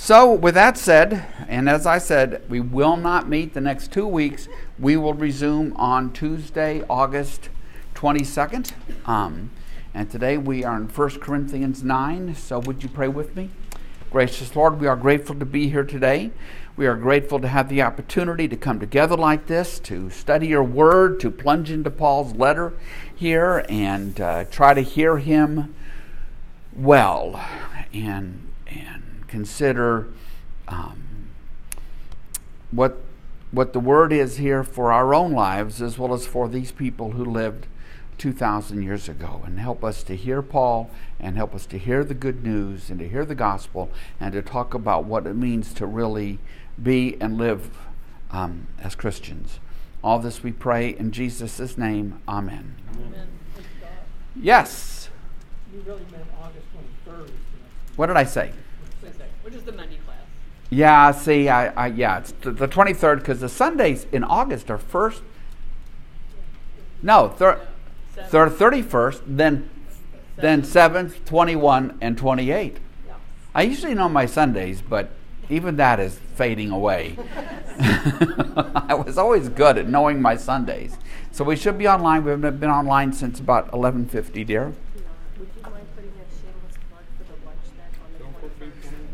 So, with that said, and as I said, we will not meet the next two weeks. We will resume on Tuesday, August 22nd. Um, and today we are in 1 Corinthians 9. So, would you pray with me? Gracious Lord, we are grateful to be here today. We are grateful to have the opportunity to come together like this, to study your word, to plunge into Paul's letter here and uh, try to hear him well and, and consider um, what, what the word is here for our own lives as well as for these people who lived 2,000 years ago. And help us to hear Paul and help us to hear the good news and to hear the gospel and to talk about what it means to really be and live um, as Christians. All this we pray in Jesus' name. Amen. Amen. Yes. You really meant August 23rd. What did I say? Which is the Monday class. Yeah, see, I, I yeah, it's the 23rd because the Sundays in August are first. No, thir- thir- 31st, then then 7th, 21, and 28. Yeah. I usually know my Sundays, but even that is fading away. I was always good at knowing my Sundays. So we should be online. We haven't been online since about 11:50, dear.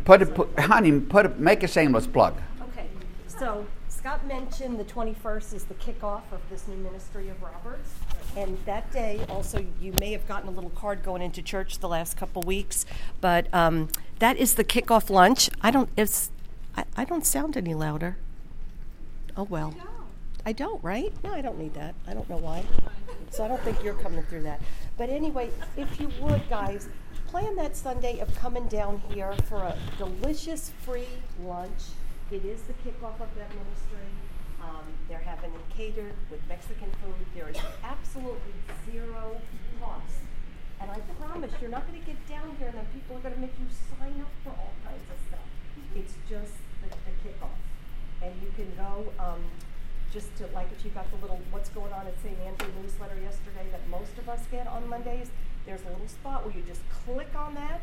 Put it, put, honey, put it, make a shameless plug. Okay, so Scott mentioned the 21st is the kickoff of this new ministry of Roberts. And that day, also, you may have gotten a little card going into church the last couple weeks, but um, that is the kickoff lunch. I don't, it's, I, I don't sound any louder. Oh, well. I don't, right? No, I don't need that. I don't know why. So I don't think you're coming through that. But anyway, if you would, guys, plan that Sunday of coming down here for a delicious free lunch. It is the kickoff of that ministry. Um, they're having it catered with Mexican food. There is absolutely zero cost. And I promise you're not going to get down here and then people are going to make you sign up for all kinds of stuff. It's just the, the kickoff. And you can go um, just to, like if you got the little what's going on at St. Andrew newsletter yesterday that most of us get on Mondays, there's a little spot where you just click on that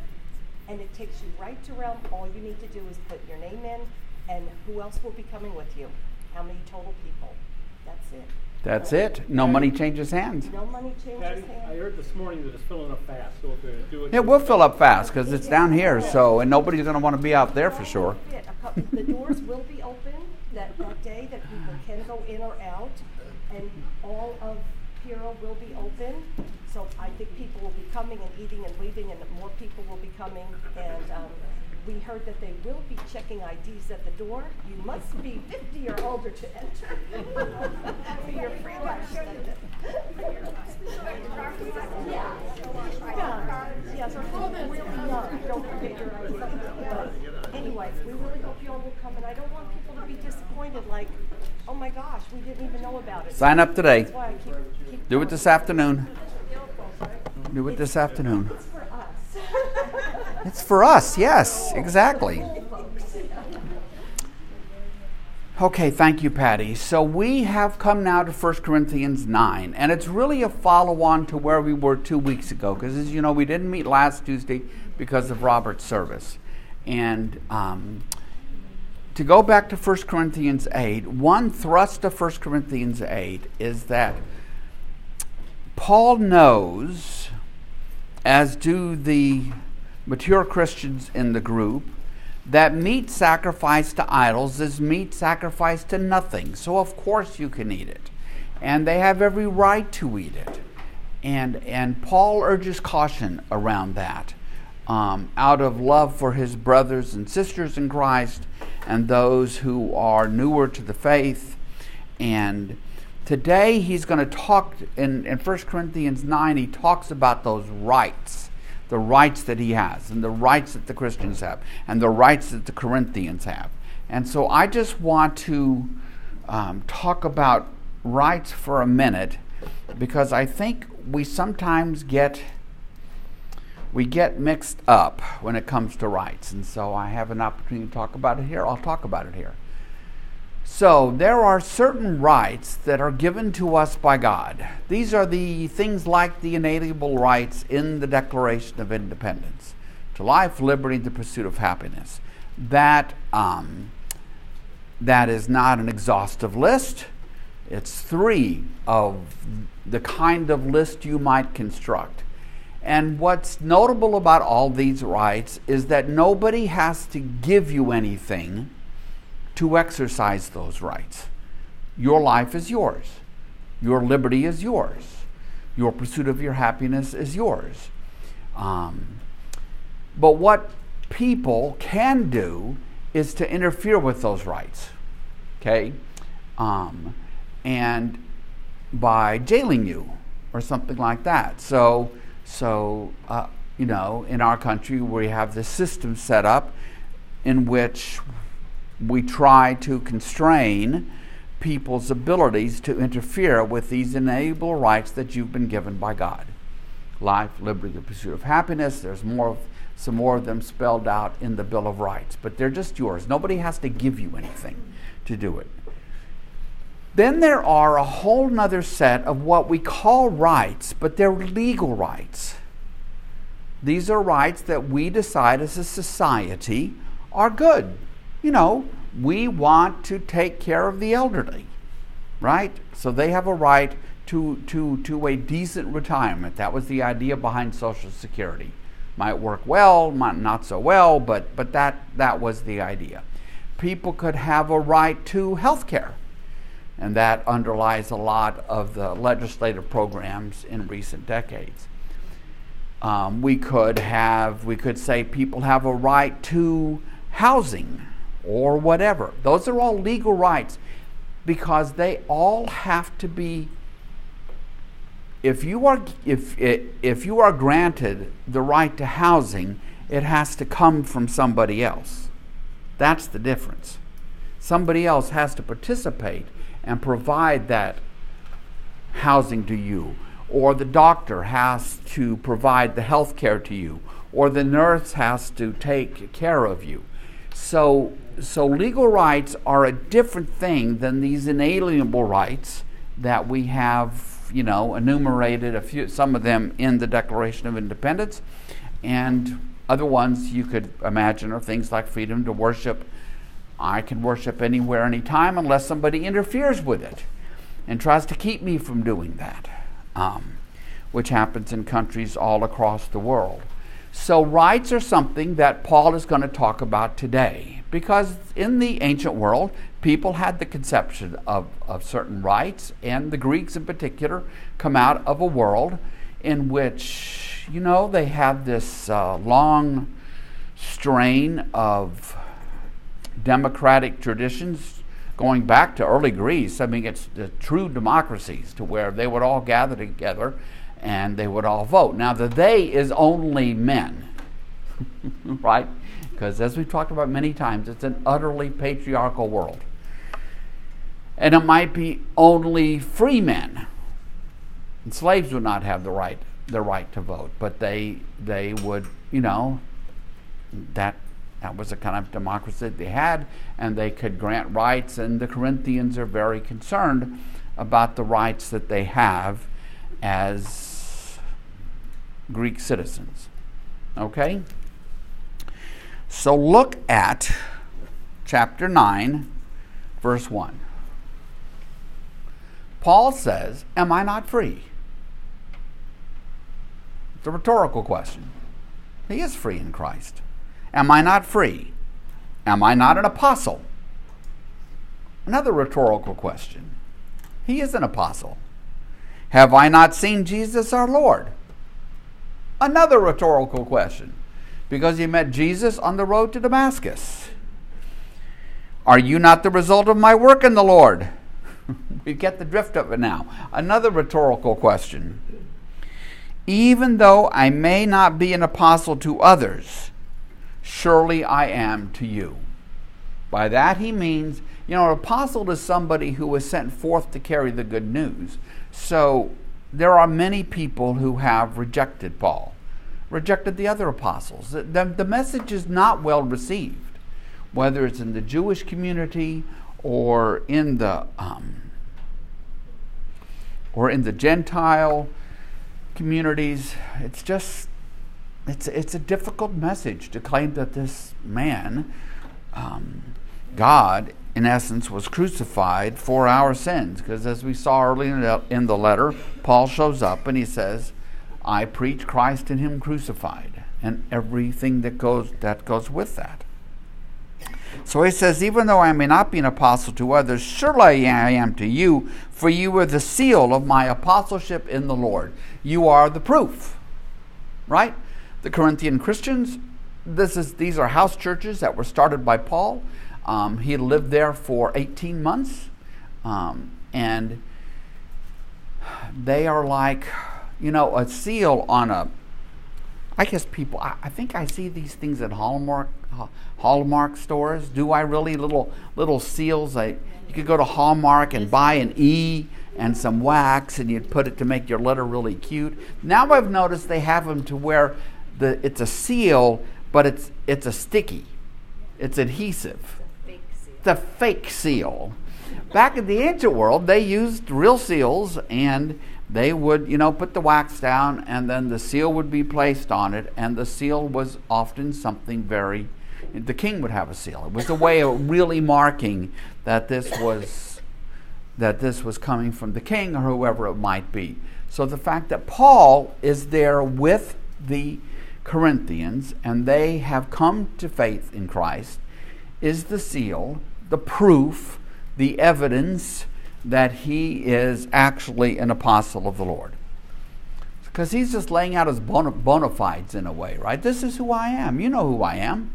and it takes you right to realm. All you need to do is put your name in and who else will be coming with you. How many total people. That's it. That's it. No money changes hands. No money changes Patty, hands. I heard this morning that it's filling up fast, so if they do it. It will fill up fast because it's down here, so and nobody's going to want to be out there for sure. The doors will be open that, that day that people can go in or out, and all of Puro will be open. So I think people will be coming and eating and leaving, and more people will be coming. And um, we heard that they will be checking IDs at the door. You must be 50 or older to enter for your free lunch. yeah. Yeah. Yeah, so really young. Don't forget your ID. Anyway, we really hope you all will come, and I don't want people to be disappointed like, oh my gosh, we didn't even know about it. Sign up today. That's why I keep, keep Do it this afternoon. Do it this afternoon. It's for us. It's for us, yes, exactly. Okay, thank you, Patty. So we have come now to 1 Corinthians 9, and it's really a follow on to where we were two weeks ago, because as you know, we didn't meet last Tuesday because of Robert's service. And um, to go back to 1 Corinthians 8, one thrust of 1 Corinthians 8 is that Paul knows, as do the mature Christians in the group, that meat sacrificed to idols is meat sacrificed to nothing. So, of course, you can eat it. And they have every right to eat it. And, and Paul urges caution around that um, out of love for his brothers and sisters in Christ and those who are newer to the faith. And today he's going to talk in, in 1 Corinthians 9, he talks about those rights the rights that he has, and the rights that the Christians have, and the rights that the Corinthians have. And so I just want to um, talk about rights for a minute because I think we sometimes get we get mixed up when it comes to rights. And so I have an opportunity to talk about it here. I'll talk about it here. So, there are certain rights that are given to us by God. These are the things like the inalienable rights in the Declaration of Independence to life, liberty, the pursuit of happiness. that um, that is not an exhaustive list. It's three of the kind of list you might construct. And what's notable about all these rights is that nobody has to give you anything to exercise those rights. Your life is yours. Your liberty is yours. Your pursuit of your happiness is yours. Um, but what people can do is to interfere with those rights, okay? Um, and by jailing you or something like that. So, so uh, you know, in our country, we have this system set up in which we try to constrain people's abilities to interfere with these inalienable rights that you've been given by God life, liberty, the pursuit of happiness. There's more of, some more of them spelled out in the Bill of Rights, but they're just yours. Nobody has to give you anything to do it. Then there are a whole nother set of what we call rights, but they're legal rights. These are rights that we decide as a society are good. You know, we want to take care of the elderly, right? So they have a right to, to, to a decent retirement. That was the idea behind Social Security. Might work well, might not so well, but, but that, that was the idea. People could have a right to health care, and that underlies a lot of the legislative programs in recent decades. Um, we could have, we could say people have a right to housing or whatever. Those are all legal rights because they all have to be if you are if if you are granted the right to housing, it has to come from somebody else. That's the difference. Somebody else has to participate and provide that housing to you, or the doctor has to provide the health care to you, or the nurse has to take care of you. So, so legal rights are a different thing than these inalienable rights that we have you know, enumerated a few, some of them in the Declaration of Independence, and other ones you could imagine are things like freedom to worship. I can worship anywhere, anytime, unless somebody interferes with it and tries to keep me from doing that, um, which happens in countries all across the world. So, rights are something that Paul is going to talk about today because in the ancient world, people had the conception of, of certain rights, and the Greeks in particular come out of a world in which, you know, they have this uh, long strain of democratic traditions going back to early Greece. I mean, it's the true democracies to where they would all gather together and they would all vote. Now, the they is only men, right? Because as we've talked about many times, it's an utterly patriarchal world and it might be only free men. And slaves would not have the right the right to vote, but they they would, you know, that that was the kind of democracy that they had, and they could grant rights. And the Corinthians are very concerned about the rights that they have as Greek citizens. Okay? So look at chapter 9, verse 1. Paul says, Am I not free? It's a rhetorical question. He is free in Christ. Am I not free? Am I not an apostle? Another rhetorical question. He is an apostle. Have I not seen Jesus our Lord? Another rhetorical question. Because he met Jesus on the road to Damascus. Are you not the result of my work in the Lord? we get the drift of it now. Another rhetorical question. Even though I may not be an apostle to others, surely I am to you. By that he means, you know, an apostle is somebody who was sent forth to carry the good news. So there are many people who have rejected Paul, rejected the other apostles. The, the message is not well received, whether it's in the Jewish community or in the um, or in the Gentile communities. It's just it's it's a difficult message to claim that this man um, God, in essence, was crucified for our sins. Because as we saw earlier in the letter, Paul shows up and he says, I preach Christ and Him crucified, and everything that goes that goes with that. So he says, Even though I may not be an apostle to others, surely I am to you, for you are the seal of my apostleship in the Lord. You are the proof. Right? The Corinthian Christians, this is these are house churches that were started by Paul. Um, he lived there for 18 months. Um, and they are like, you know, a seal on a I guess people, I, I, think I see these things at Hallmark Hallmark stores. Do I really little little seals? I, you could go to Hallmark and buy an E and some wax, and you'd put it to make your letter really cute. Now I've noticed they have them to where the it's a seal, but it's it's a sticky, it's adhesive. Fake It's a fake seal. Back in the ancient world, they used real seals and they would, you know, put the wax down and then the seal would be placed on it, and the seal was often something very the king would have a seal. It was a way of really marking that this was that this was coming from the king or whoever it might be. So the fact that Paul is there with the Corinthians and they have come to faith in Christ is the seal, the proof, the evidence that he is actually an apostle of the Lord. Because he's just laying out his bona, bona fides in a way, right? This is who I am. You know who I am.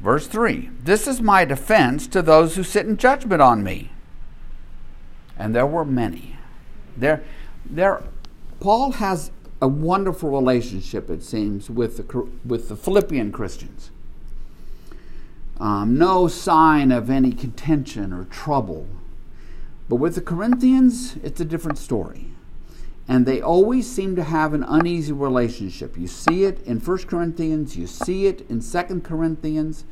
Verse 3 This is my defense to those who sit in judgment on me. And there were many. There, there, Paul has a wonderful relationship, it seems, with the, with the Philippian Christians. Um, no sign of any contention or trouble. But with the Corinthians, it's a different story. And they always seem to have an uneasy relationship. You see it in 1 Corinthians, you see it in 2 Corinthians.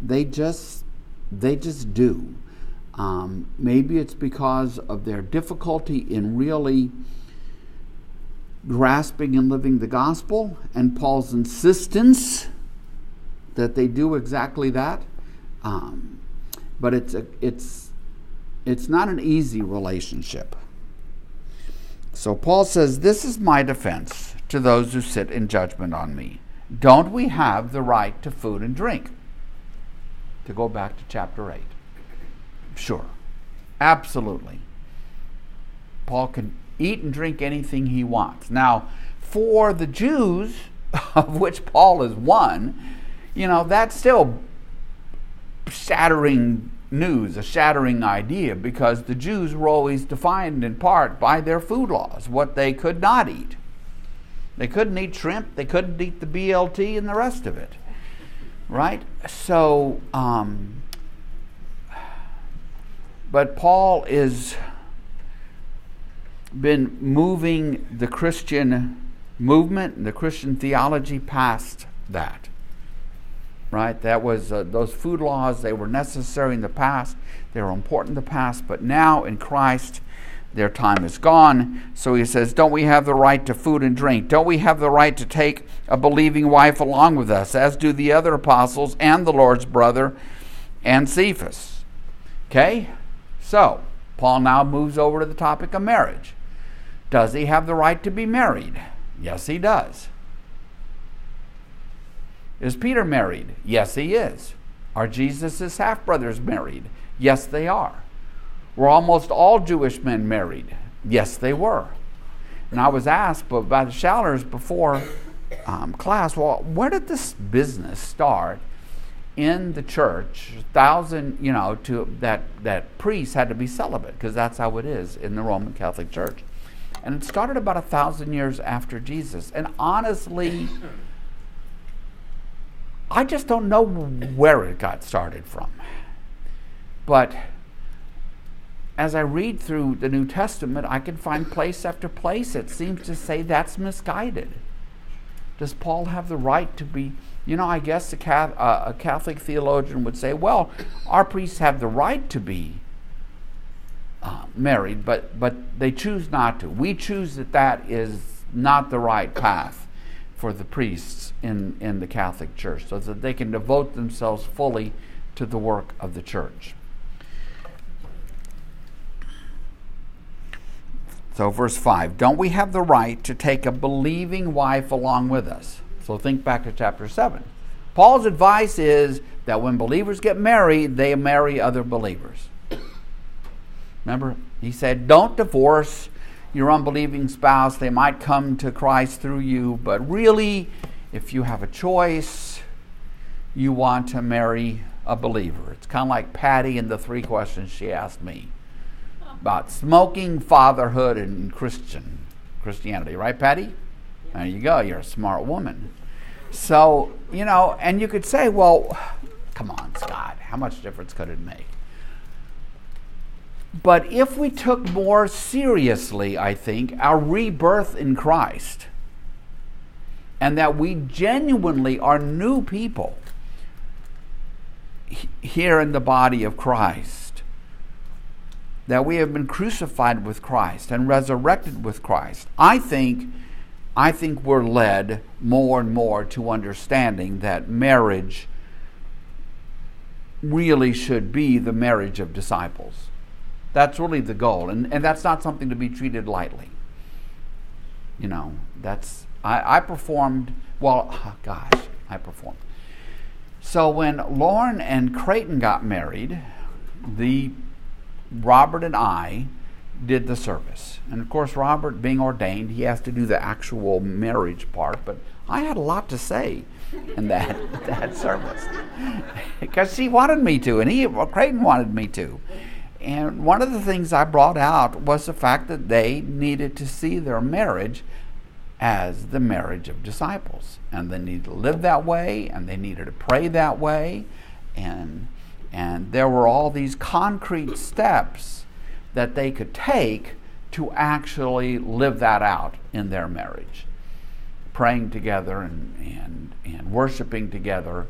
They just they just do. Um, maybe it's because of their difficulty in really grasping and living the gospel and Paul's insistence that they do exactly that. Um, but it's a, it's it's not an easy relationship. So Paul says, "This is my defense to those who sit in judgment on me. Don't we have the right to food and drink?" To go back to chapter 8. Sure. Absolutely. Paul can eat and drink anything he wants. Now, for the Jews, of which Paul is one, you know, that's still shattering news, a shattering idea, because the Jews were always defined in part by their food laws, what they could not eat. They couldn't eat shrimp, they couldn't eat the BLT, and the rest of it. Right? So, um, but Paul is been moving the Christian movement, the Christian theology past that right? That was uh, those food laws, they were necessary in the past, they were important in the past, but now in Christ, their time is gone. So he says, Don't we have the right to food and drink? Don't we have the right to take a believing wife along with us, as do the other apostles and the Lord's brother and Cephas? Okay? So, Paul now moves over to the topic of marriage. Does he have the right to be married? Yes, he does. Is Peter married? Yes, he is. Are Jesus' half brothers married? Yes, they are. Were almost all Jewish men married? Yes, they were. And I was asked by the Shallers before um, class, well, where did this business start in the church? Thousand, you know, to that that priests had to be celibate because that's how it is in the Roman Catholic Church, and it started about a thousand years after Jesus. And honestly, I just don't know where it got started from. But as I read through the New Testament, I can find place after place it seems to say that's misguided. Does Paul have the right to be? You know, I guess a, Catholic theologian would say, well, our priests have the right to be uh, married, but, but they choose not to. We choose that that is not the right path for the priests in, in the Catholic Church so that they can devote themselves fully to the work of the church. So, verse 5 Don't we have the right to take a believing wife along with us? So, think back to chapter 7. Paul's advice is that when believers get married, they marry other believers. Remember, he said, Don't divorce your unbelieving spouse. They might come to Christ through you, but really, if you have a choice, you want to marry a believer. It's kind of like Patty and the three questions she asked me about smoking, fatherhood, and Christian Christianity, right, Patty? There you go. You're a smart woman. So you know, and you could say, well, come on, Scott, how much difference could it make? But if we took more seriously, I think, our rebirth in Christ, and that we genuinely are new people here in the body of Christ, that we have been crucified with Christ and resurrected with Christ, I think, I think we're led more and more to understanding that marriage really should be the marriage of disciples. That's really the goal, and, and that's not something to be treated lightly. You know, that's I, I performed well. Oh gosh, I performed. So when Lauren and Creighton got married, the Robert and I did the service. And of course, Robert, being ordained, he has to do the actual marriage part. But I had a lot to say in that that service because she wanted me to, and he Creighton wanted me to. And one of the things I brought out was the fact that they needed to see their marriage as the marriage of disciples. And they needed to live that way, and they needed to pray that way. And, and there were all these concrete steps that they could take to actually live that out in their marriage. Praying together and, and, and worshiping together.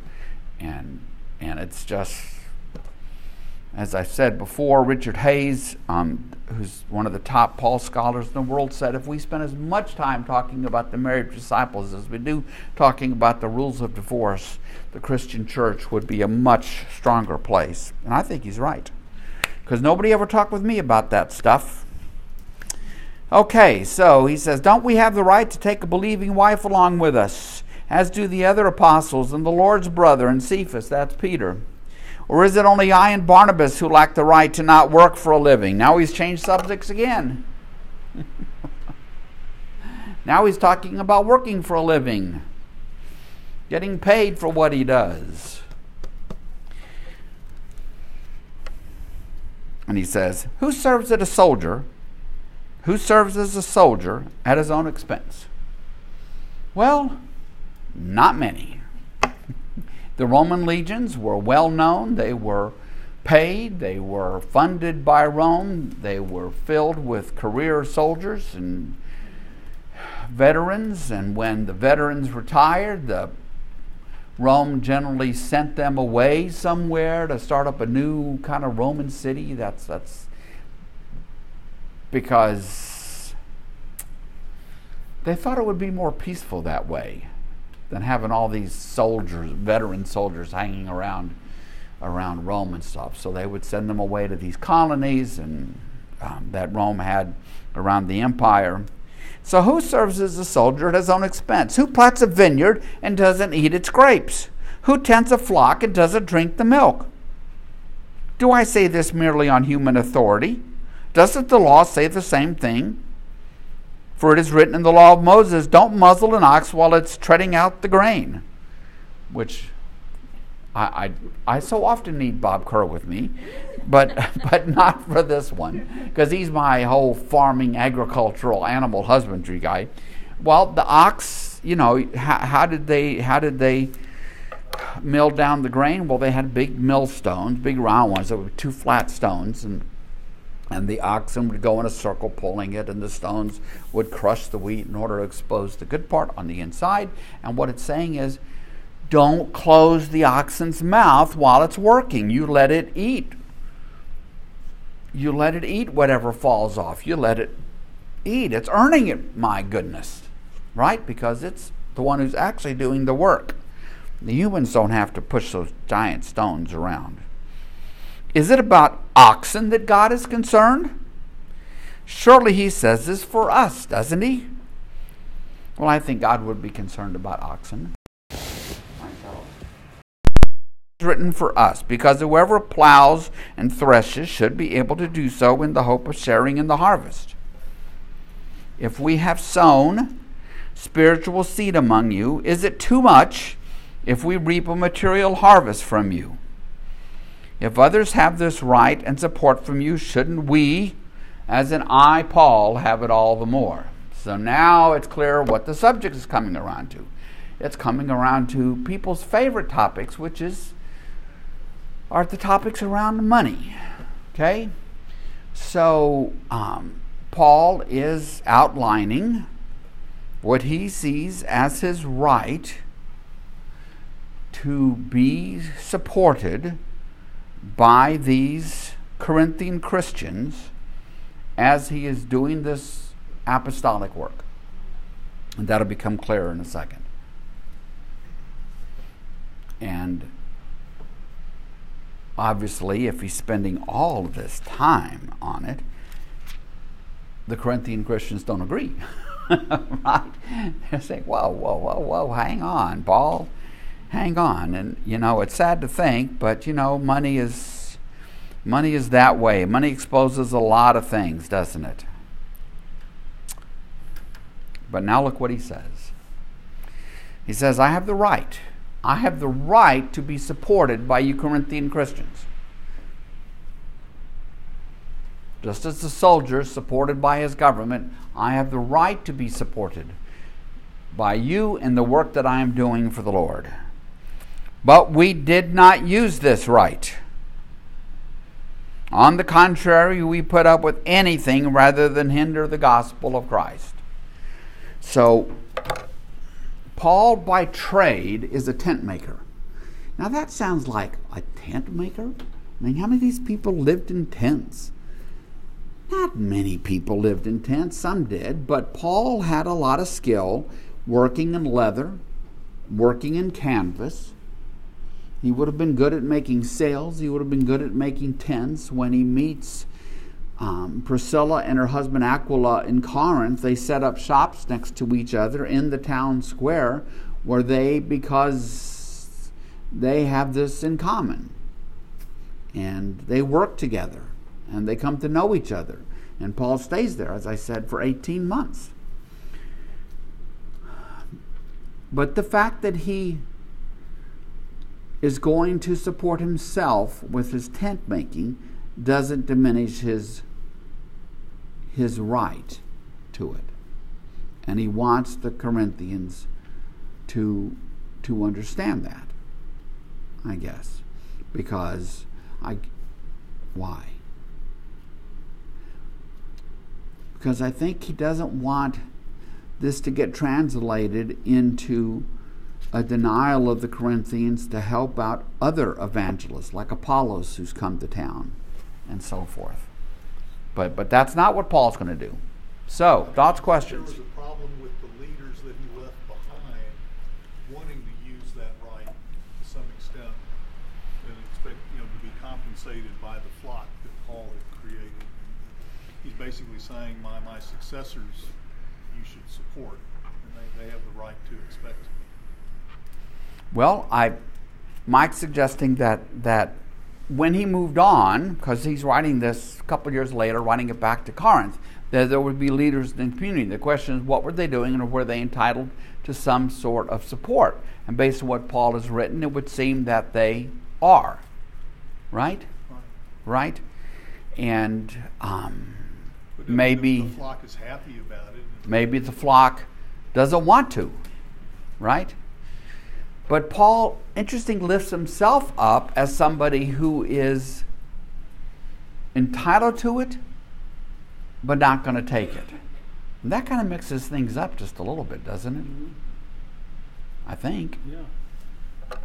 And, and it's just as I said before, Richard Hays, um, who's one of the top Paul scholars in the world, said if we spend as much time talking about the married disciples as we do talking about the rules of divorce, the Christian church would be a much stronger place. And I think he's right. Because nobody ever talked with me about that stuff. Okay, so he says, Don't we have the right to take a believing wife along with us, as do the other apostles and the Lord's brother and Cephas? That's Peter. Or is it only I and Barnabas who lack the right to not work for a living? Now he's changed subjects again. now he's talking about working for a living, getting paid for what he does. And he says, Who serves as a soldier? Who serves as a soldier at his own expense? Well, not many. The Roman legions were well known. They were paid, they were funded by Rome, they were filled with career soldiers and veterans. And when the veterans retired, the Rome generally sent them away somewhere to start up a new kind of Roman city. That's that's because they thought it would be more peaceful that way than having all these soldiers, veteran soldiers, hanging around around Rome and stuff. So they would send them away to these colonies and um, that Rome had around the empire. So who serves as a soldier at his own expense? Who plants a vineyard and doesn't eat its grapes? Who tends a flock and doesn't drink the milk? Do I say this merely on human authority? Doesn't the law say the same thing? For it is written in the law of Moses, Don't muzzle an ox while it's treading out the grain. Which I, I, I so often need Bob Kerr with me, but, but not for this one, because he's my whole farming, agricultural, animal husbandry guy. Well, the ox, you know, how, how did they, how did they mill down the grain? Well, they had big millstones, big round ones that were two flat stones, and and the oxen would go in a circle pulling it, and the stones would crush the wheat in order to expose the good part on the inside. And what it's saying is, don't close the oxen's mouth while it's working. You let it eat. You let it eat whatever falls off. You let it eat. It's earning it, my goodness, right? Because it's the one who's actually doing the work. The humans don't have to push those giant stones around. Is it about oxen that God is concerned? Surely he says this for us, doesn't he? Well, I think God would be concerned about oxen. It's written for us because whoever plows and threshes should be able to do so in the hope of sharing in the harvest. If we have sown spiritual seed among you, is it too much if we reap a material harvest from you? If others have this right and support from you, shouldn't we, as an I, Paul, have it all the more? So now it's clear what the subject is coming around to. It's coming around to people's favorite topics, which is are the topics around money. Okay? So um, Paul is outlining what he sees as his right to be supported by these Corinthian Christians as he is doing this apostolic work. And that'll become clearer in a second. And obviously, if he's spending all this time on it, the Corinthian Christians don't agree. right? They're saying, whoa, whoa, whoa, whoa, hang on, Paul, hang on. And, you know, it's sad to think, but, you know, money is. Money is that way. Money exposes a lot of things, doesn't it? But now look what he says. He says, I have the right I have the right to be supported by you Corinthian Christians. Just as the soldier supported by his government, I have the right to be supported by you in the work that I am doing for the Lord. But we did not use this right. On the contrary, we put up with anything rather than hinder the gospel of Christ. So, Paul, by trade, is a tent maker. Now that sounds like a tent maker. I mean, how many of these people lived in tents? Not many people lived in tents, some did, but Paul had a lot of skill working in leather, working in canvas. He would have been good at making sails, he would have been good at making tents when he meets um, Priscilla and her husband Aquila in Corinth, they set up shops next to each other in the town square where they, because they have this in common. And they work together and they come to know each other. And Paul stays there, as I said, for 18 months. But the fact that he is going to support himself with his tent making doesn't diminish his his right to it. And he wants the Corinthians to to understand that. I guess because I why? Because I think he doesn't want this to get translated into a denial of the Corinthians to help out other evangelists like Apollos who's come to town and so forth. But but that's not what Paul's going to do. So, thoughts, questions? There was a problem with the leaders that he left behind wanting to use that right to some extent and expect you know to be compensated by the flock that Paul had created. He's basically saying my my successors you should support and they, they have the right to expect. Well, I Mike's suggesting that that when he moved on, because he's writing this a couple years later, writing it back to Corinth, that there would be leaders in the community. The question is, what were they doing and were they entitled to some sort of support? And based on what Paul has written, it would seem that they are. Right? Right? And um, maybe the flock is happy about it. Maybe the flock doesn't want to. Right? But Paul, interesting, lifts himself up as somebody who is entitled to it, but not going to take it. And that kind of mixes things up just a little bit, doesn't it? Mm-hmm. I think. Yeah. I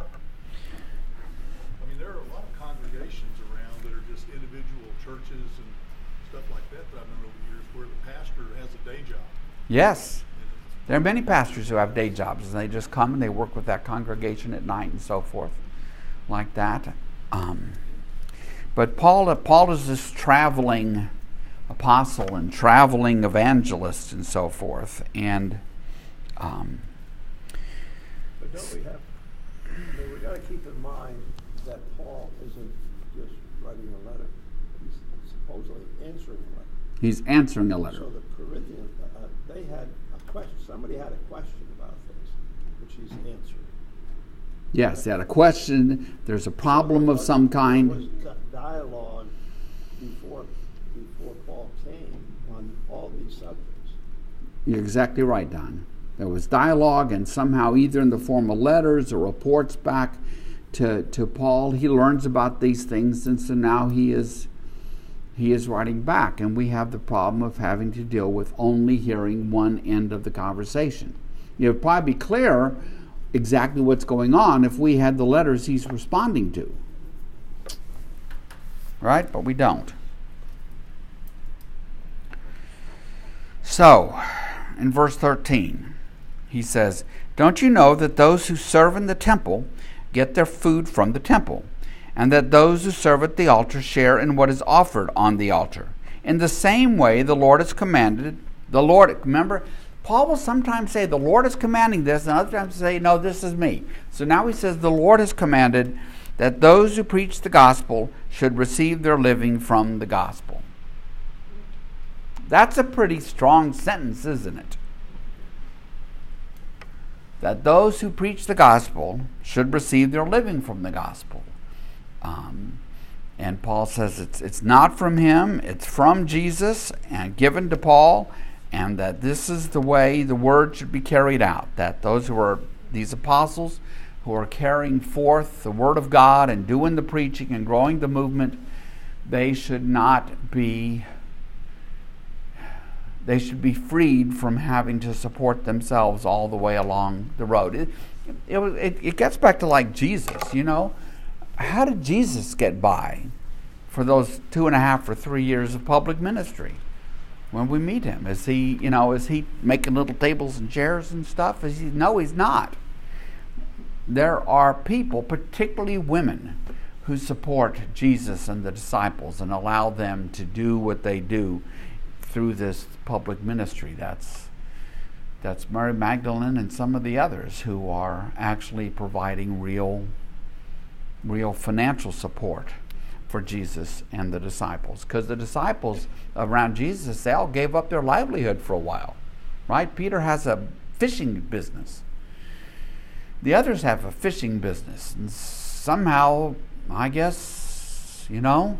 mean, there are a lot of congregations around that are just individual churches and stuff like that that I've known over the years where the pastor has a day job. Yes. There are many pastors who have day jobs, and they just come and they work with that congregation at night and so forth, like that. Um, but Paul, uh, Paul is this traveling apostle and traveling evangelist and so forth, and um, But don't we have, I mean, we gotta keep in mind that Paul isn't just writing a letter. He's supposedly answering a letter. he's answering a letter. So the Corinthians, uh, they had question, somebody had a question about things, which he's answering. Yes, they had a question. There's a problem of some kind. There was dialogue before, before Paul came on all these subjects. You're exactly right, Don. There was dialogue, and somehow, either in the form of letters or reports back to, to Paul, he learns about these things, and so now he is he is writing back, and we have the problem of having to deal with only hearing one end of the conversation. It would probably be clearer exactly what's going on if we had the letters he's responding to. Right? But we don't. So, in verse 13, he says, Don't you know that those who serve in the temple get their food from the temple, and that those who serve at the altar share in what is offered on the altar? In the same way, the Lord has commanded, the Lord, remember, Paul will sometimes say, The Lord is commanding this, and other times say, No, this is me. So now he says, The Lord has commanded that those who preach the gospel should receive their living from the gospel. That's a pretty strong sentence, isn't it? That those who preach the gospel should receive their living from the gospel. Um, and Paul says it's, it's not from him, it's from Jesus and given to Paul, and that this is the way the word should be carried out. That those who are these apostles who are carrying forth the word of God and doing the preaching and growing the movement, they should not be they should be freed from having to support themselves all the way along the road. It, it, it, it gets back to like Jesus, you know. How did Jesus get by for those two and a half or three years of public ministry? When we meet him, is he, you know, is he making little tables and chairs and stuff? Is he? No, he's not. There are people, particularly women, who support Jesus and the disciples and allow them to do what they do through this public ministry. That's that's Mary Magdalene and some of the others who are actually providing real real financial support for Jesus and the disciples. Because the disciples around Jesus, they all gave up their livelihood for a while. Right? Peter has a fishing business. The others have a fishing business. And somehow, I guess, you know,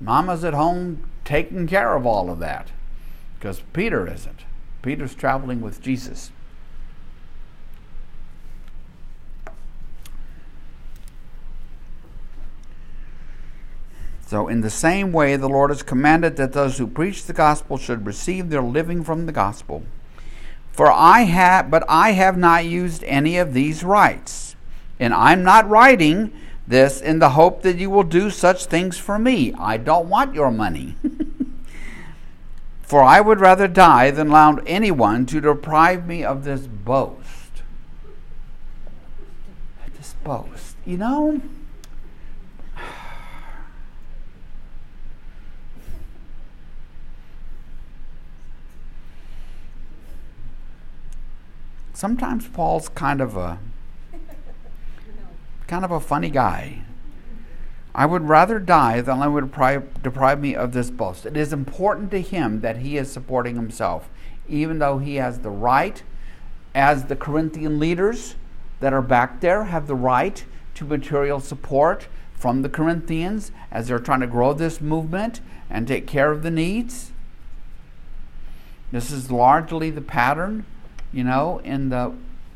Mama's at home taking care of all of that because Peter isn't. Peter's traveling with Jesus. So, in the same way, the Lord has commanded that those who preach the gospel should receive their living from the gospel. For I have, but I have not used any of these rights, and I'm not writing this in the hope that you will do such things for me. I don't want your money. for I would rather die than allow anyone to deprive me of this boast. This boast. You know, sometimes Paul's kind of a kind of a funny guy. I would rather die than I would deprive, deprive me of this boast. It is important to him that he is supporting himself, even though he has the right, as the Corinthian leaders that are back there have the right to material support from the Corinthians as they're trying to grow this movement and take care of the needs. This is largely the pattern, you know, in the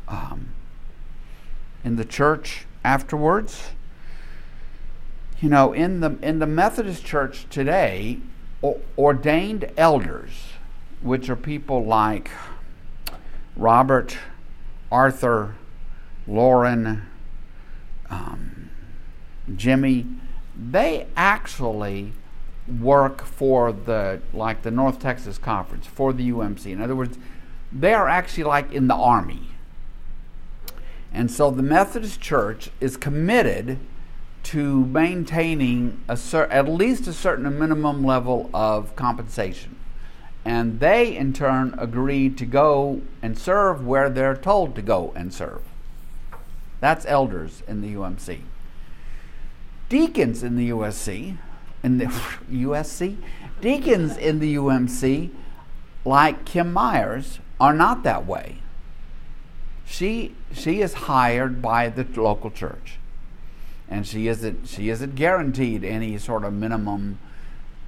um, in the church afterwards. You know, in the in the Methodist Church today, o- ordained elders, which are people like Robert, Arthur, Lauren, um, Jimmy, they actually work for the like the North Texas Conference for the UMC. In other words, they are actually like in the army. And so the Methodist Church is committed to maintaining a cer- at least a certain minimum level of compensation. And they, in turn, agreed to go and serve where they're told to go and serve. That's elders in the UMC. Deacons in the USC, in the USC, deacons in the UMC, like Kim Myers, are not that way. She she is hired by the local church, and she isn't she isn't guaranteed any sort of minimum,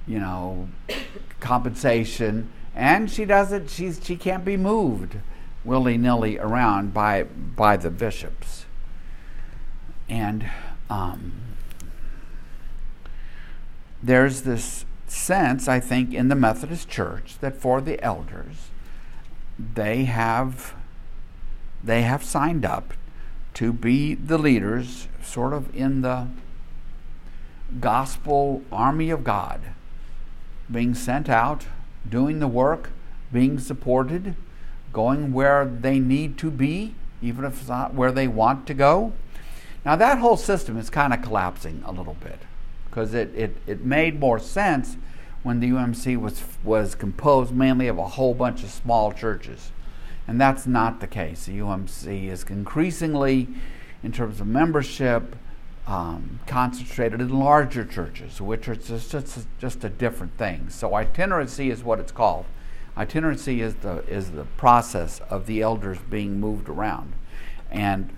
you know, compensation, and she doesn't she's she can't be moved willy nilly around by by the bishops, and um, there's this sense I think in the Methodist Church that for the elders, they have they have signed up to be the leaders, sort of in the gospel army of God, being sent out, doing the work, being supported, going where they need to be, even if it's not where they want to go. Now, that whole system is kind of collapsing a little bit because it, it, it made more sense when the UMC was, was composed mainly of a whole bunch of small churches. And that's not the case. The UMC is increasingly, in terms of membership, um, concentrated in larger churches, which are just, just, just a different thing. So itinerancy is what it's called. Itinerancy is the, is the process of the elders being moved around. And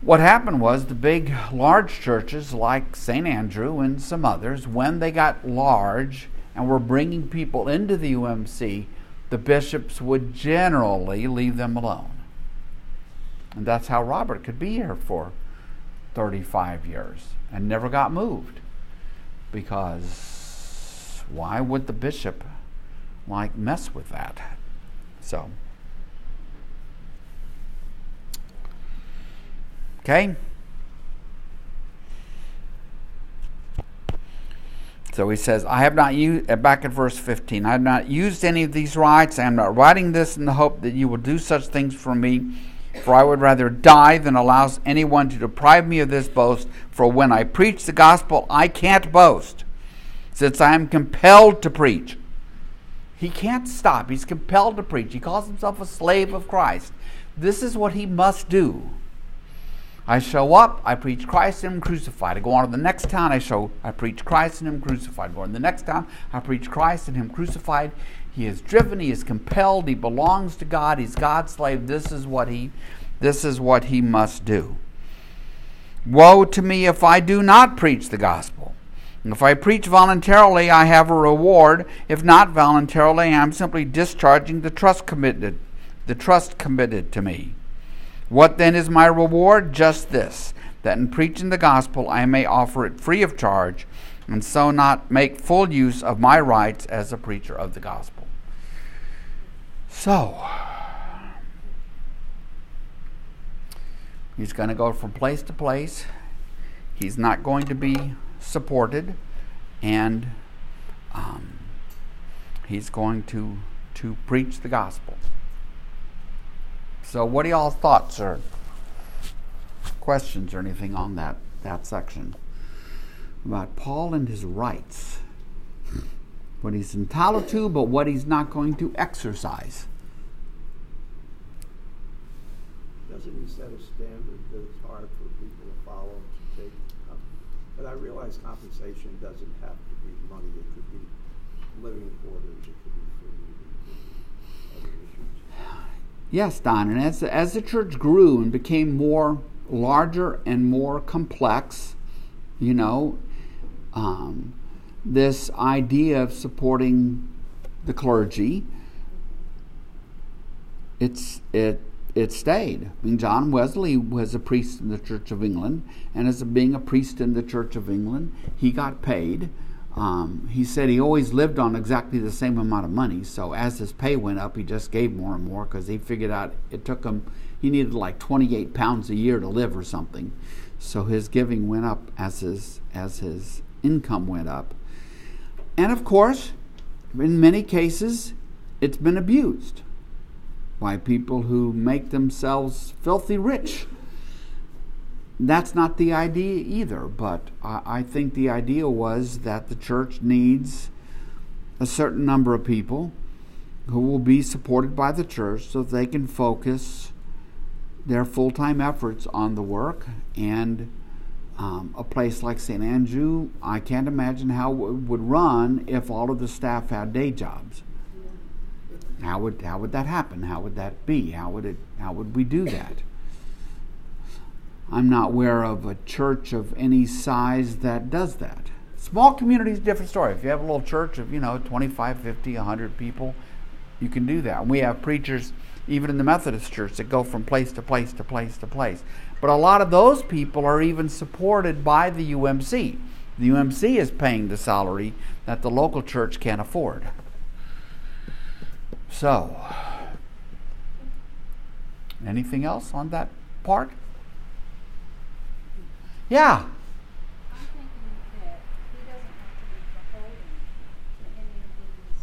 what happened was the big, large churches like St. Andrew and some others, when they got large and were bringing people into the UMC, the bishops would generally leave them alone. And that's how Robert could be here for 35 years and never got moved. Because why would the bishop like mess with that? So, okay. So he says, I have not used, uh, back in verse 15, I have not used any of these rights. I am not writing this in the hope that you will do such things for me. For I would rather die than allow anyone to deprive me of this boast. For when I preach the gospel, I can't boast, since I am compelled to preach. He can't stop. He's compelled to preach. He calls himself a slave of Christ. This is what he must do. I show up, I preach Christ and Him crucified. I go on to the next town, I show, I preach Christ and Him crucified. Go on to the next town, I preach Christ and Him crucified. He is driven, he is compelled, he belongs to God, he's God's slave. This is what he, this is what he must do. Woe to me if I do not preach the gospel. If I preach voluntarily, I have a reward. If not voluntarily, I am simply discharging the trust committed, the trust committed to me. What then is my reward? Just this that in preaching the gospel I may offer it free of charge, and so not make full use of my rights as a preacher of the gospel. So, he's going to go from place to place. He's not going to be supported, and um, he's going to, to preach the gospel. So, what are y'all thoughts or questions or anything on that, that section? About Paul and his rights. What he's entitled to, but what he's not going to exercise. Doesn't he set a standard that it's hard for people to follow to take? Um, but I realize compensation doesn't have to be money. It could be living quarters. It could be food. It could be other issues. Yes, Don. And as, as the church grew and became more larger and more complex, you know, um, this idea of supporting the clergy, it's it it stayed. I mean, John Wesley was a priest in the Church of England, and as being a priest in the Church of England, he got paid. Um, he said he always lived on exactly the same amount of money. So as his pay went up, he just gave more and more because he figured out it took him. He needed like 28 pounds a year to live or something. So his giving went up as his as his income went up. And of course, in many cases, it's been abused by people who make themselves filthy rich. That's not the idea either, but I, I think the idea was that the church needs a certain number of people who will be supported by the church so they can focus their full time efforts on the work. And um, a place like St. Andrew, I can't imagine how it would run if all of the staff had day jobs. How would how would that happen? How would that be? How would it how would we do that? I'm not aware of a church of any size that does that. Small communities, is a different story. If you have a little church of, you know, 25, 50, 100 people, you can do that. And we have preachers, even in the Methodist church, that go from place to place to place to place. But a lot of those people are even supported by the UMC. The UMC is paying the salary that the local church can't afford. So, anything else on that part? Yeah. I'm thinking that he doesn't have to be beholden to any of these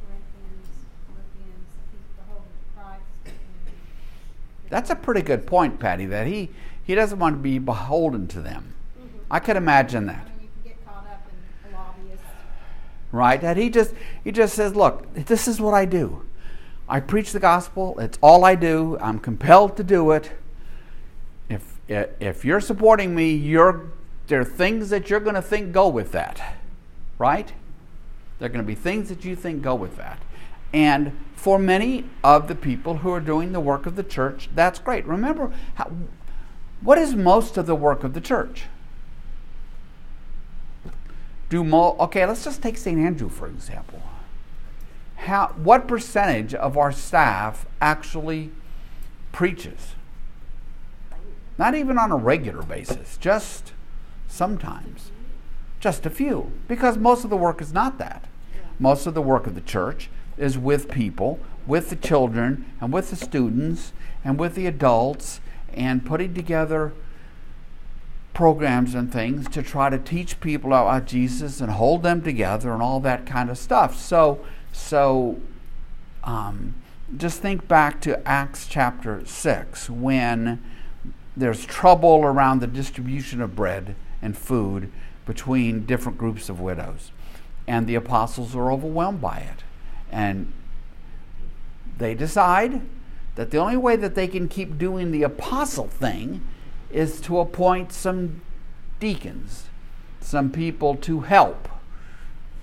Corinthians, Philippians, he's beholden to Christ. and- That's a pretty good point, Patty, that he, he doesn't want to be beholden to them. Mm-hmm. I could imagine that. I mean, you can get caught up in. Right? That he just he just says, Look, this is what I do. I preach the gospel, it's all I do, I'm compelled to do it. If you're supporting me, you're there are things that you're going to think go with that. Right? There are going to be things that you think go with that. And for many of the people who are doing the work of the church, that's great. Remember, how, what is most of the work of the church? Do mo- okay, let's just take St. Andrew for example. How, what percentage of our staff actually preaches? Not even on a regular basis, just sometimes. Just a few. Because most of the work is not that. Most of the work of the church is with people, with the children, and with the students, and with the adults, and putting together programs and things to try to teach people about Jesus and hold them together and all that kind of stuff. So, so um, just think back to Acts chapter 6 when there's trouble around the distribution of bread and food between different groups of widows. And the apostles are overwhelmed by it. And they decide that the only way that they can keep doing the apostle thing is to appoint some deacons, some people to help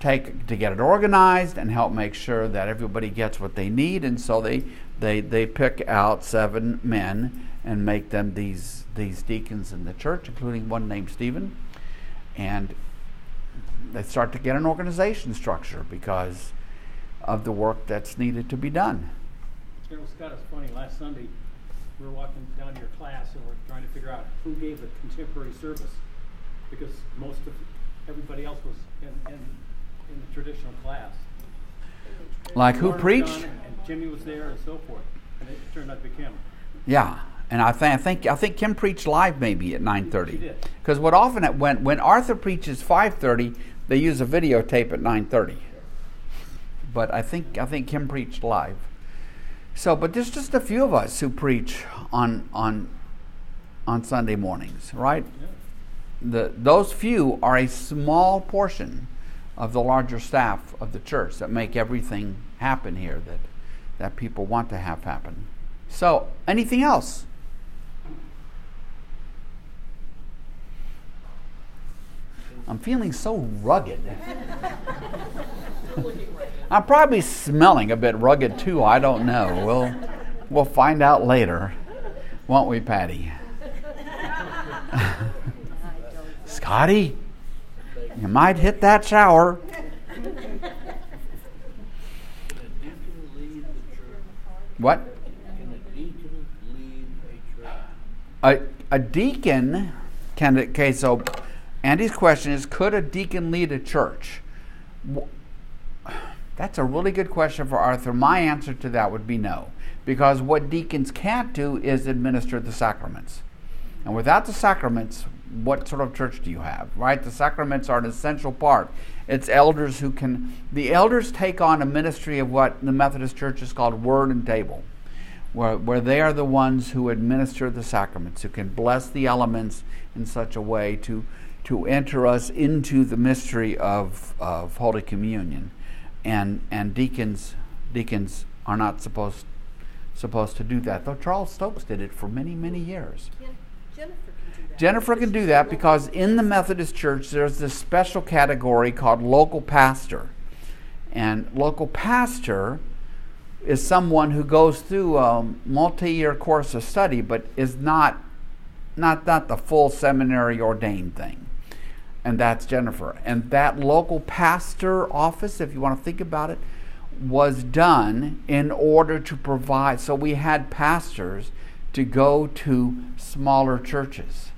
take to get it organized and help make sure that everybody gets what they need. And so they they they pick out seven men and make them these these deacons in the church, including one named Stephen, and they start to get an organization structure because of the work that's needed to be done. You know, Scott, it's funny, last Sunday, we were walking down to your class and we're trying to figure out who gave the contemporary service. Because most of, everybody else was in, in, in the traditional class. Like who preached? And Jimmy was there and so forth, and it turned out to be Kim. Yeah, and I, th- I think I think Kim preached live maybe at nine She thirty. Because what often at, when when Arthur preaches five thirty, they use a videotape at nine thirty. But I think I think Kim preached live. So, but there's just a few of us who preach on on on Sunday mornings, right? Yeah. The those few are a small portion of the larger staff of the church that make everything happen here that that people want to have happen. So, anything else? I'm feeling so rugged. I'm probably smelling a bit rugged too. I don't know. We'll we'll find out later, won't we, Patty? Scotty, you might hit that shower. What? A, a deacon can okay so Andy's question is could a deacon lead a church? That's a really good question for Arthur. My answer to that would be no. Because what deacons can't do is administer the sacraments. And without the sacraments, what sort of church do you have? Right? The sacraments are an essential part. It's elders who can, the elders take on a ministry of what the Methodist Church is called word and table, where, where they are the ones who administer the sacraments, who can bless the elements in such a way to, to enter us into the mystery of, of Holy Communion. And, and deacons, deacons are not supposed, supposed to do that, though Charles Stokes did it for many, many years. Jennifer. Jennifer can do that because in the Methodist Church there's this special category called local pastor. And local pastor is someone who goes through a multi year course of study but is not, not, not the full seminary ordained thing. And that's Jennifer. And that local pastor office, if you want to think about it, was done in order to provide. So we had pastors to go to smaller churches